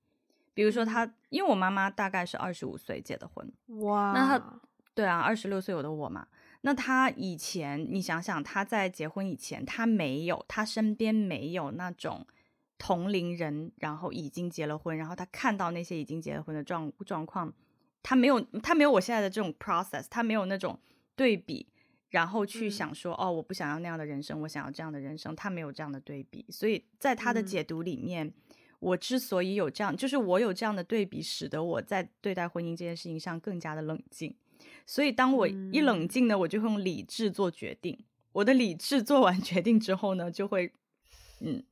比如说他，因为我妈妈大概是二十五岁结的婚，哇，那他，对啊，二十六岁有的我嘛。那他以前，你想想，他在结婚以前，他没有，他身边没有那种同龄人，然后已经结了婚，然后他看到那些已经结了婚的状状况，他没有，他没有我现在的这种 process，他没有那种对比，然后去想说，嗯、哦，我不想要那样的人生，我想要这样的人生，他没有这样的对比，所以在他的解读里面。嗯我之所以有这样，就是我有这样的对比，使得我在对待婚姻这件事情上更加的冷静。所以当我一冷静呢，我就会用理智做决定。我的理智做完决定之后呢，就会，嗯，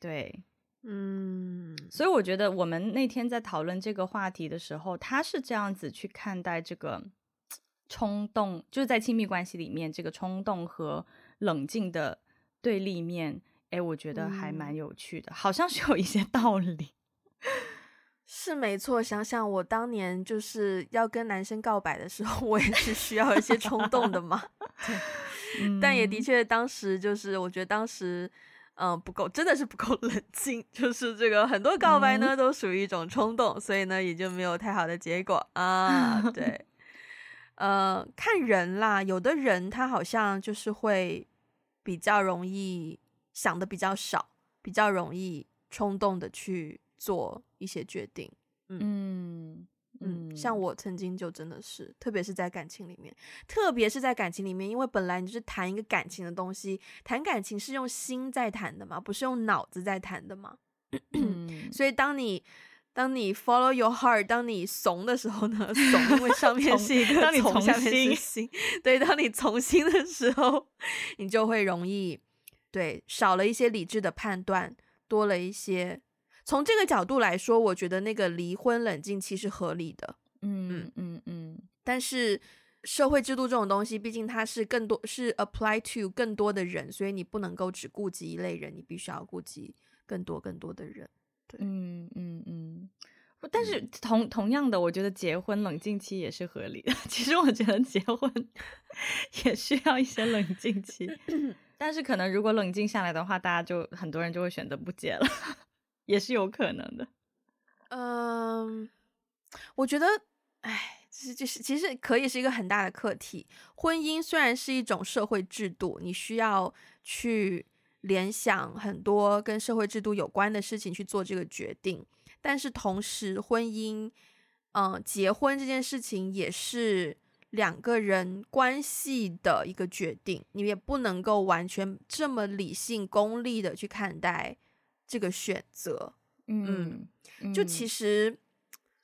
对，嗯，所以我觉得我们那天在讨论这个话题的时候，他是这样子去看待这个冲动，就是在亲密关系里面这个冲动和冷静的对立面。哎，我觉得还蛮有趣的，嗯、好像是有一些道理。是没错，想想我当年就是要跟男生告白的时候，我也是需要一些冲动的嘛。但也的确，当时就是我觉得当时，嗯，不够，真的是不够 冷静。就是这个很多告白呢，都属于一种冲动，嗯、所以呢，也就没有太好的结果啊。对，呃，看人啦，有的人他好像就是会比较容易想的比较少，比较容易冲动的去做一些决定，嗯。嗯，嗯，像我曾经就真的是，特别是在感情里面，特别是在感情里面，因为本来你就是谈一个感情的东西，谈感情是用心在谈的嘛，不是用脑子在谈的嘛，嗯、所以当你当你 follow your heart，当你怂的时候呢，怂因为上面是一个从，从下面是心，对，当你从心的时候，你就会容易对少了一些理智的判断，多了一些。从这个角度来说，我觉得那个离婚冷静期是合理的。嗯嗯嗯嗯。但是社会制度这种东西，毕竟它是更多是 apply to 更多的人，所以你不能够只顾及一类人，你必须要顾及更多更多的人。对，嗯嗯嗯。但是同同样的，我觉得结婚冷静期也是合理的。其实我觉得结婚 也需要一些冷静期，但是可能如果冷静下来的话，大家就很多人就会选择不结了。也是有可能的，嗯，我觉得，哎，其实就是其实可以是一个很大的课题。婚姻虽然是一种社会制度，你需要去联想很多跟社会制度有关的事情去做这个决定，但是同时，婚姻，嗯，结婚这件事情也是两个人关系的一个决定，你也不能够完全这么理性、功利的去看待。这个选择，嗯，就其实，嗯、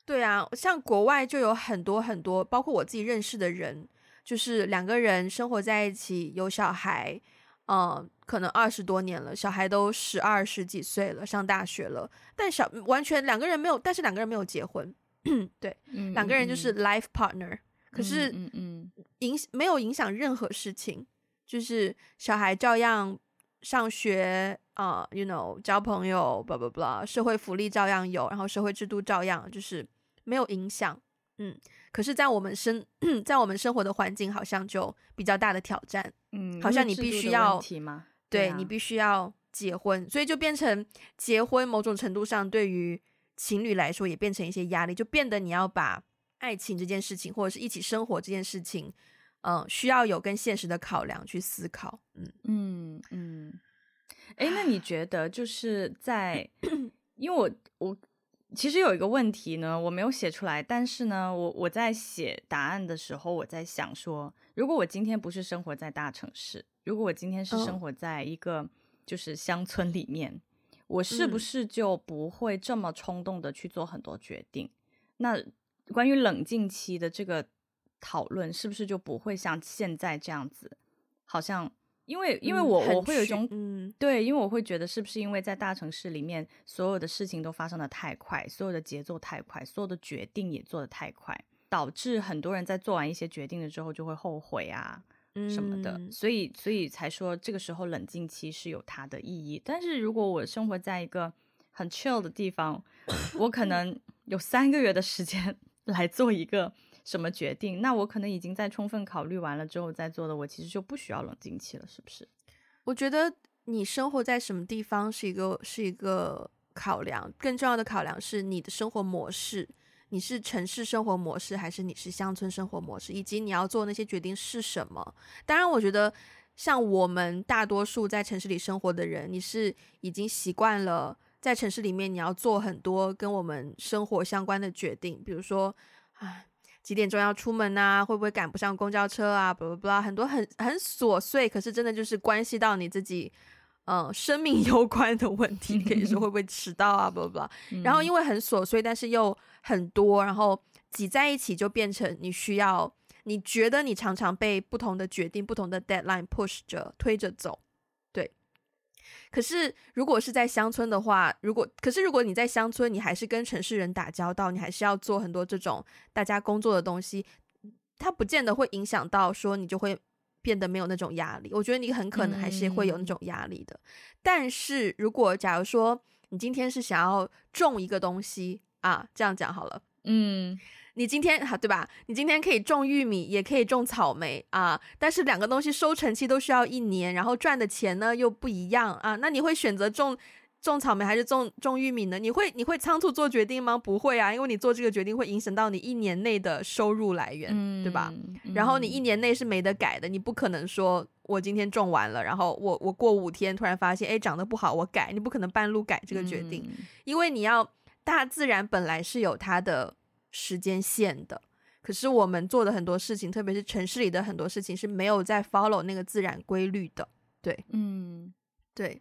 对啊，像国外就有很多很多，包括我自己认识的人，就是两个人生活在一起，有小孩，嗯、呃，可能二十多年了，小孩都十二十几岁了，上大学了，但小完全两个人没有，但是两个人没有结婚，对，嗯、两个人就是 life partner，、嗯、可是嗯嗯，影没有影响任何事情，就是小孩照样上学。啊、uh，you know，交朋友，blah blah blah，社会福利照样有，然后社会制度照样就是没有影响，嗯。可是，在我们生，在我们生活的环境，好像就比较大的挑战，嗯，好像你必须要，对，你必须要结婚，所以就变成结婚，某种程度上对于情侣来说也变成一些压力，就变得你要把爱情这件事情，或者是一起生活这件事情，嗯，需要有跟现实的考量去思考，嗯嗯嗯。哎，那你觉得就是在，因为我我其实有一个问题呢，我没有写出来，但是呢，我我在写答案的时候，我在想说，如果我今天不是生活在大城市，如果我今天是生活在一个就是乡村里面，哦、我是不是就不会这么冲动的去做很多决定？嗯、那关于冷静期的这个讨论，是不是就不会像现在这样子，好像？因为，因为我、嗯、我会有一种，嗯，对，因为我会觉得是不是因为在大城市里面，所有的事情都发生的太快，所有的节奏太快，所有的决定也做的太快，导致很多人在做完一些决定了之后就会后悔啊什么的，嗯、所以，所以才说这个时候冷静期是有它的意义。但是如果我生活在一个很 chill 的地方，我可 能有三个月的时间来做一个。什么决定？那我可能已经在充分考虑完了之后再做的，我其实就不需要冷静期了，是不是？我觉得你生活在什么地方是一个是一个考量，更重要的考量是你的生活模式，你是城市生活模式还是你是乡村生活模式，以及你要做那些决定是什么。当然，我觉得像我们大多数在城市里生活的人，你是已经习惯了在城市里面你要做很多跟我们生活相关的决定，比如说，唉。几点钟要出门啊？会不会赶不上公交车啊？不不不，很多很很琐碎，可是真的就是关系到你自己，嗯、呃，生命 攸关的问题。你可以说会不会迟到啊？不不不，然后因为很琐碎，但是又很多，然后挤在一起就变成你需要，你觉得你常常被不同的决定、不同的 deadline push 着推着走，对。可是如果是在乡村的话，如果可是如果你在乡村，你还是跟城市人打交道，你还是要做很多这种大家工作的东西，它不见得会影响到说你就会变得没有那种压力。我觉得你很可能还是会有那种压力的。嗯、但是如果假如说你今天是想要种一个东西啊，这样讲好了，嗯。你今天哈对吧？你今天可以种玉米，也可以种草莓啊。但是两个东西收成期都需要一年，然后赚的钱呢又不一样啊。那你会选择种种草莓还是种种玉米呢？你会你会仓促做决定吗？不会啊，因为你做这个决定会影响到你一年内的收入来源，嗯、对吧？然后你一年内是没得改的，你不可能说我今天种完了，然后我我过五天突然发现哎长得不好，我改，你不可能半路改这个决定，嗯、因为你要大自然本来是有它的。时间线的，可是我们做的很多事情，特别是城市里的很多事情是没有在 follow 那个自然规律的。对，嗯，对，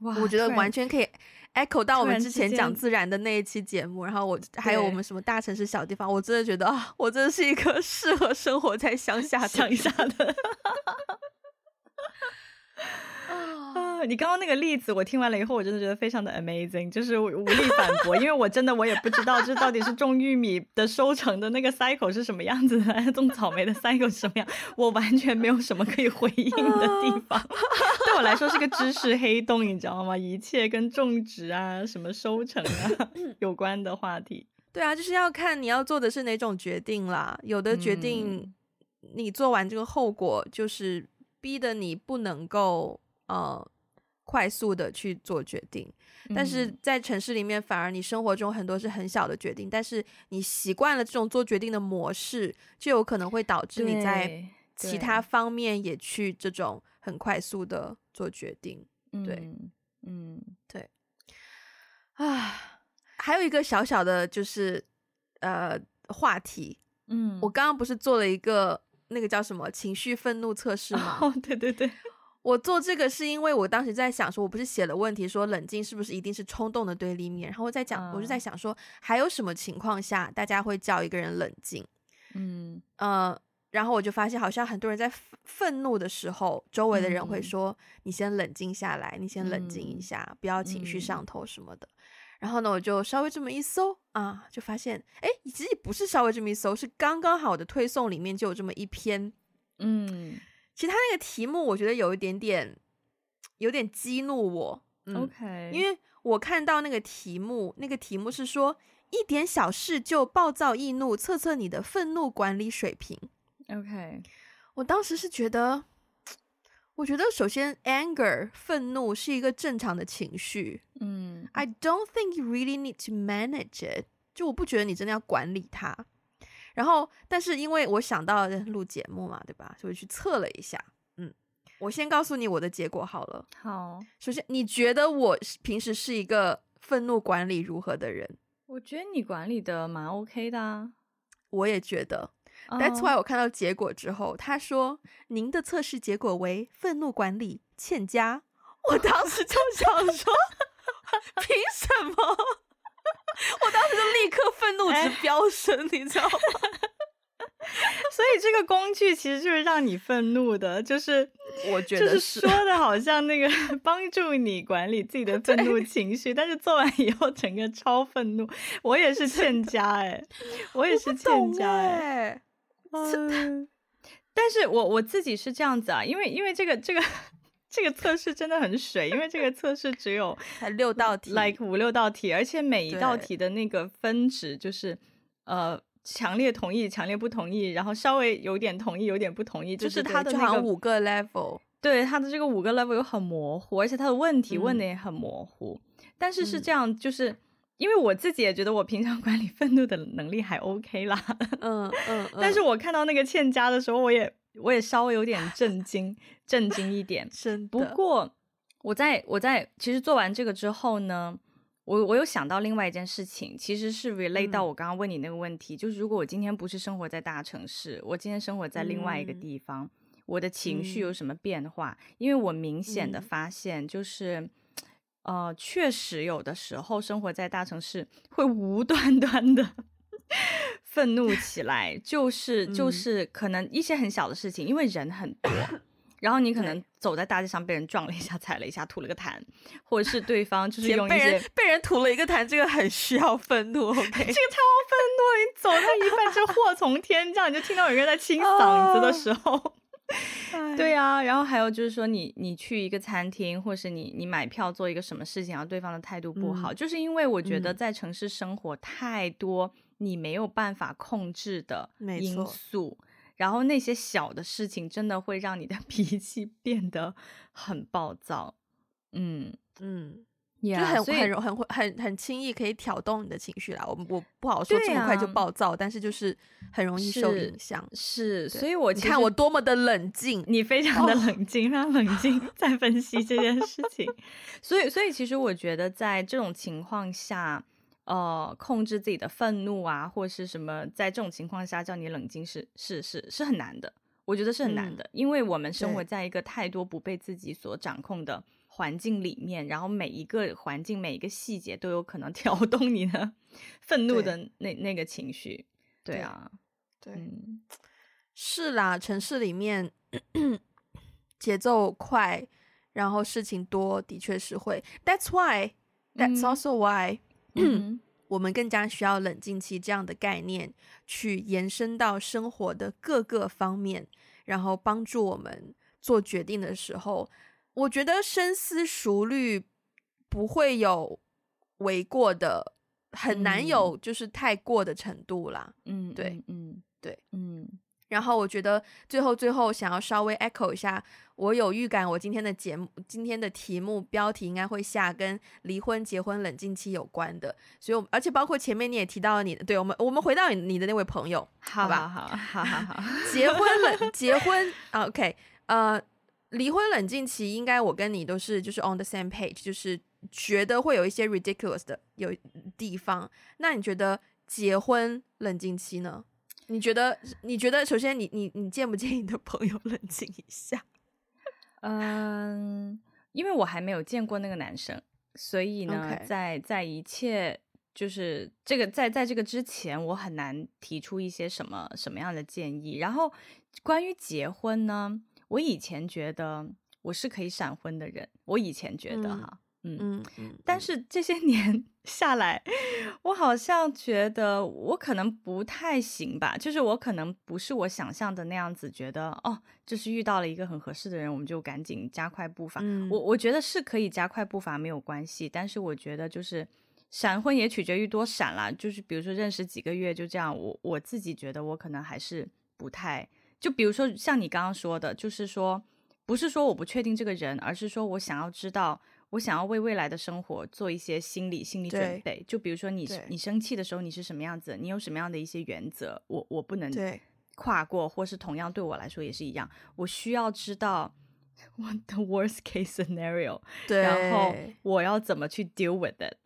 哇，我觉得完全可以 echo 到我们之前讲自然的那一期节目，然，然后我还有我们什么大城市小地方，我真的觉得啊，我真的是一个 适合生活在乡下乡下的。你刚刚那个例子，我听完了以后，我真的觉得非常的 amazing，就是无力反驳，因为我真的我也不知道这到底是种玉米的收成的那个 cycle 是什么样子的，种草莓的 cycle 是什么样，我完全没有什么可以回应的地方，对我来说是个知识黑洞，你知道吗？一切跟种植啊、什么收成啊有关的话题，对啊，就是要看你要做的是哪种决定啦，有的决定你做完这个后果就是逼得你不能够呃。快速的去做决定，但是在城市里面，反而你生活中很多是很小的决定，嗯、但是你习惯了这种做决定的模式，就有可能会导致你在其他方面也去这种很快速的做决定。对，嗯，嗯对。啊，还有一个小小的，就是呃话题，嗯，我刚刚不是做了一个那个叫什么情绪愤怒测试吗？哦，对对对。我做这个是因为我当时在想说，我不是写了问题说冷静是不是一定是冲动的对立面，然后我在讲，我就在想说，还有什么情况下大家会叫一个人冷静？嗯呃，然后我就发现好像很多人在愤怒的时候，周围的人会说：“你先冷静下来，你先冷静一下，不要情绪上头什么的。”然后呢，我就稍微这么一搜啊，就发现，哎，其实也不是稍微这么一搜，是刚刚好的推送里面就有这么一篇，嗯。其实他那个题目，我觉得有一点点，有点激怒我。嗯、OK，因为我看到那个题目，那个题目是说一点小事就暴躁易怒，测测你的愤怒管理水平。OK，我当时是觉得，我觉得首先 anger 愤怒是一个正常的情绪。嗯，I don't think you really need to manage it。就我不觉得你真的要管理它。然后，但是因为我想到录节目嘛，对吧？所以去测了一下。嗯，我先告诉你我的结果好了。好，首先你觉得我平时是一个愤怒管理如何的人？我觉得你管理的蛮 OK 的啊。我也觉得。Oh. That's why 我看到结果之后，他说您的测试结果为愤怒管理欠佳。我当时就想说，凭什么？我当时就立刻愤怒值飙升，欸、你知道吗？所以这个工具其实就是让你愤怒的，就是我觉得是说的好像那个 帮助你管理自己的愤怒情绪，但是做完以后整个超愤怒。我也是欠佳哎、欸，我也是欠佳哎。嗯，但是我我自己是这样子啊，因为因为这个这个。这个测试真的很水，因为这个测试只有 才六道题，like 五六道题，而且每一道题的那个分值就是，呃，强烈同意、强烈不同意，然后稍微有点同意、有点不同意，就是它的那个五个 level，对，它的这个五个 level 又很模糊，而且它的问题问的也很模糊。嗯、但是是这样，就是、嗯、因为我自己也觉得我平常管理愤怒的能力还 OK 啦，嗯嗯，嗯嗯 但是我看到那个欠佳的时候，我也。我也稍微有点震惊，震惊一点。真的。不过，我在我在其实做完这个之后呢，我我有想到另外一件事情，其实是 relate 到我刚刚问你那个问题，嗯、就是如果我今天不是生活在大城市，我今天生活在另外一个地方，嗯、我的情绪有什么变化？嗯、因为我明显的发现，就是、嗯、呃，确实有的时候生活在大城市会无 端端的。愤怒起来，就是就是可能一些很小的事情，因为人很多，然后你可能走在大街上被人撞了一下，踩了一下，吐了个痰，或者是对方就是用一些被人被人吐了一个痰，这个很需要愤怒。OK，这个超愤怒，你走到一半就祸从天降，你就听到有人在清嗓子的时候。Oh. 对啊，然后还有就是说你，你你去一个餐厅，或是你你买票做一个什么事情，然后对方的态度不好，嗯、就是因为我觉得在城市生活太多你没有办法控制的因素，然后那些小的事情真的会让你的 脾气变得很暴躁。嗯嗯。Yeah, 就很很容很会很很轻易可以挑动你的情绪啦。我我不好说这么快就暴躁，啊、但是就是很容易受影响。是，所以我你看我多么的冷静，你非常的冷静，非常冷静在分析这件事情。所以，所以其实我觉得在这种情况下，呃，控制自己的愤怒啊，或是什么，在这种情况下叫你冷静是是是是很难的。我觉得是很难的，嗯、因为我们生活在一个太多不被自己所掌控的。环境里面，然后每一个环境、每一个细节都有可能 调动你的愤怒的那那个情绪。对啊，对，嗯、是啦，城市里面节奏快，然后事情多，的确是会。That's why, that's also why，、嗯、我们更加需要冷静期这样的概念，去延伸到生活的各个方面，然后帮助我们做决定的时候。我觉得深思熟虑不会有为过的，很难有就是太过的程度啦。嗯，对，嗯，对，嗯。然后我觉得最后最后想要稍微 echo 一下，我有预感我今天的节目今天的题目标题应该会下跟离婚、结婚、冷静期有关的，所以我而且包括前面你也提到了你的，对我们我们回到你你的那位朋友，好吧，好，好，好，好，结婚冷结婚，OK，呃。离婚冷静期，应该我跟你都是就是 on the same page，就是觉得会有一些 ridiculous 的有地方。那你觉得结婚冷静期呢？你觉得你觉得首先你你你建不建议你的朋友冷静一下？嗯，因为我还没有见过那个男生，所以呢.在在一切就是这个在在这个之前，我很难提出一些什么什么样的建议。然后关于结婚呢？我以前觉得我是可以闪婚的人，我以前觉得哈，嗯嗯嗯，但是这些 年下来，我好像觉得我可能不太行吧，就是我可能不是我想象的那样子，觉得哦，就是遇到了一个很合适的人，我们就赶紧加快步伐。嗯，我我觉得是可以加快步伐没有关系，但是我觉得就是闪婚也取决于多闪啦，就是比如说认识几个月就这样，我我自己觉得我可能还是不太。就比如说像你刚刚说的，就是说，不是说我不确定这个人，而是说我想要知道，我想要为未来的生活做一些心理心理准备。就比如说你你生气的时候你是什么样子，你有什么样的一些原则，我我不能跨过，或是同样对我来说也是一样，我需要知道 what the worst case scenario，对，然后我要怎么去 deal with it，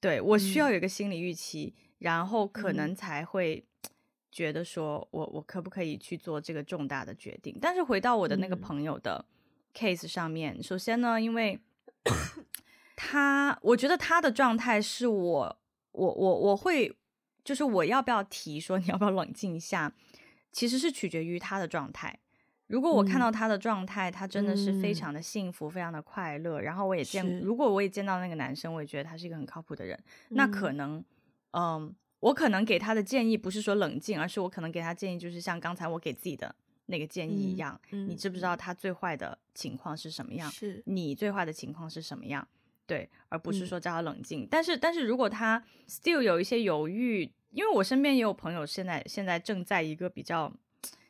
对，我需要有一个心理预期，嗯，然后可能才会。觉得说我我可不可以去做这个重大的决定？但是回到我的那个朋友的 case 上面，嗯、首先呢，因为他，我觉得他的状态是我，我我我会，就是我要不要提说你要不要冷静一下，其实是取决于他的状态。如果我看到他的状态，嗯、他真的是非常的幸福，嗯、非常的快乐，然后我也见，如果我也见到那个男生，我也觉得他是一个很靠谱的人，嗯、那可能，嗯。我可能给他的建议不是说冷静，而是我可能给他建议就是像刚才我给自己的那个建议一样，嗯嗯、你知不知道他最坏的情况是什么样？是你最坏的情况是什么样？对，而不是说叫他冷静。嗯、但是，但是如果他 still 有一些犹豫，因为我身边也有朋友现在现在正在一个比较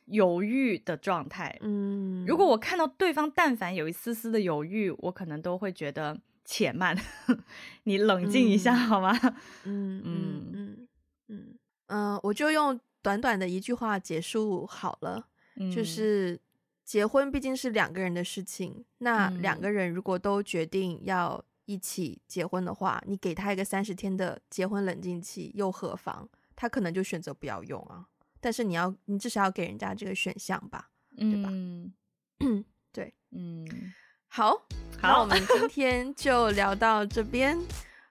犹豫的状态。嗯，如果我看到对方但凡有一丝丝的犹豫，我可能都会觉得且慢，你冷静一下好吗？嗯嗯嗯。嗯嗯我就用短短的一句话结束好了。嗯、就是结婚毕竟是两个人的事情，那两个人如果都决定要一起结婚的话，嗯、你给他一个三十天的结婚冷静期又何妨？他可能就选择不要用啊。但是你要，你至少要给人家这个选项吧，对吧？嗯，对，嗯，好，好，那我们今天就聊到这边。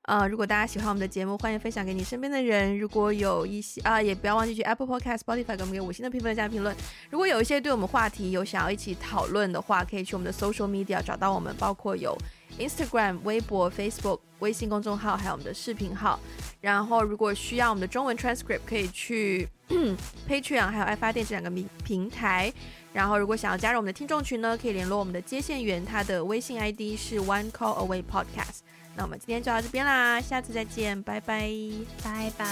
呃，如果大家喜欢我们的节目，欢迎分享给你身边的人。如果有一些啊，也不要忘记去 Apple Podcast、Spotify 给我们一个五星的评分加评论。如果有一些对我们话题有想要一起讨论的话，可以去我们的 Social Media 找到我们，包括有 Instagram、微博、Facebook、微信公众号，还有我们的视频号。然后，如果需要我们的中文 transcript，可以去 Patreon 还有爱发电这两个平平台。然后，如果想要加入我们的听众群呢，可以联络我们的接线员，他的微信 ID 是 One Call Away Podcast。那我们今天就到这边啦下次再见拜拜。拜拜。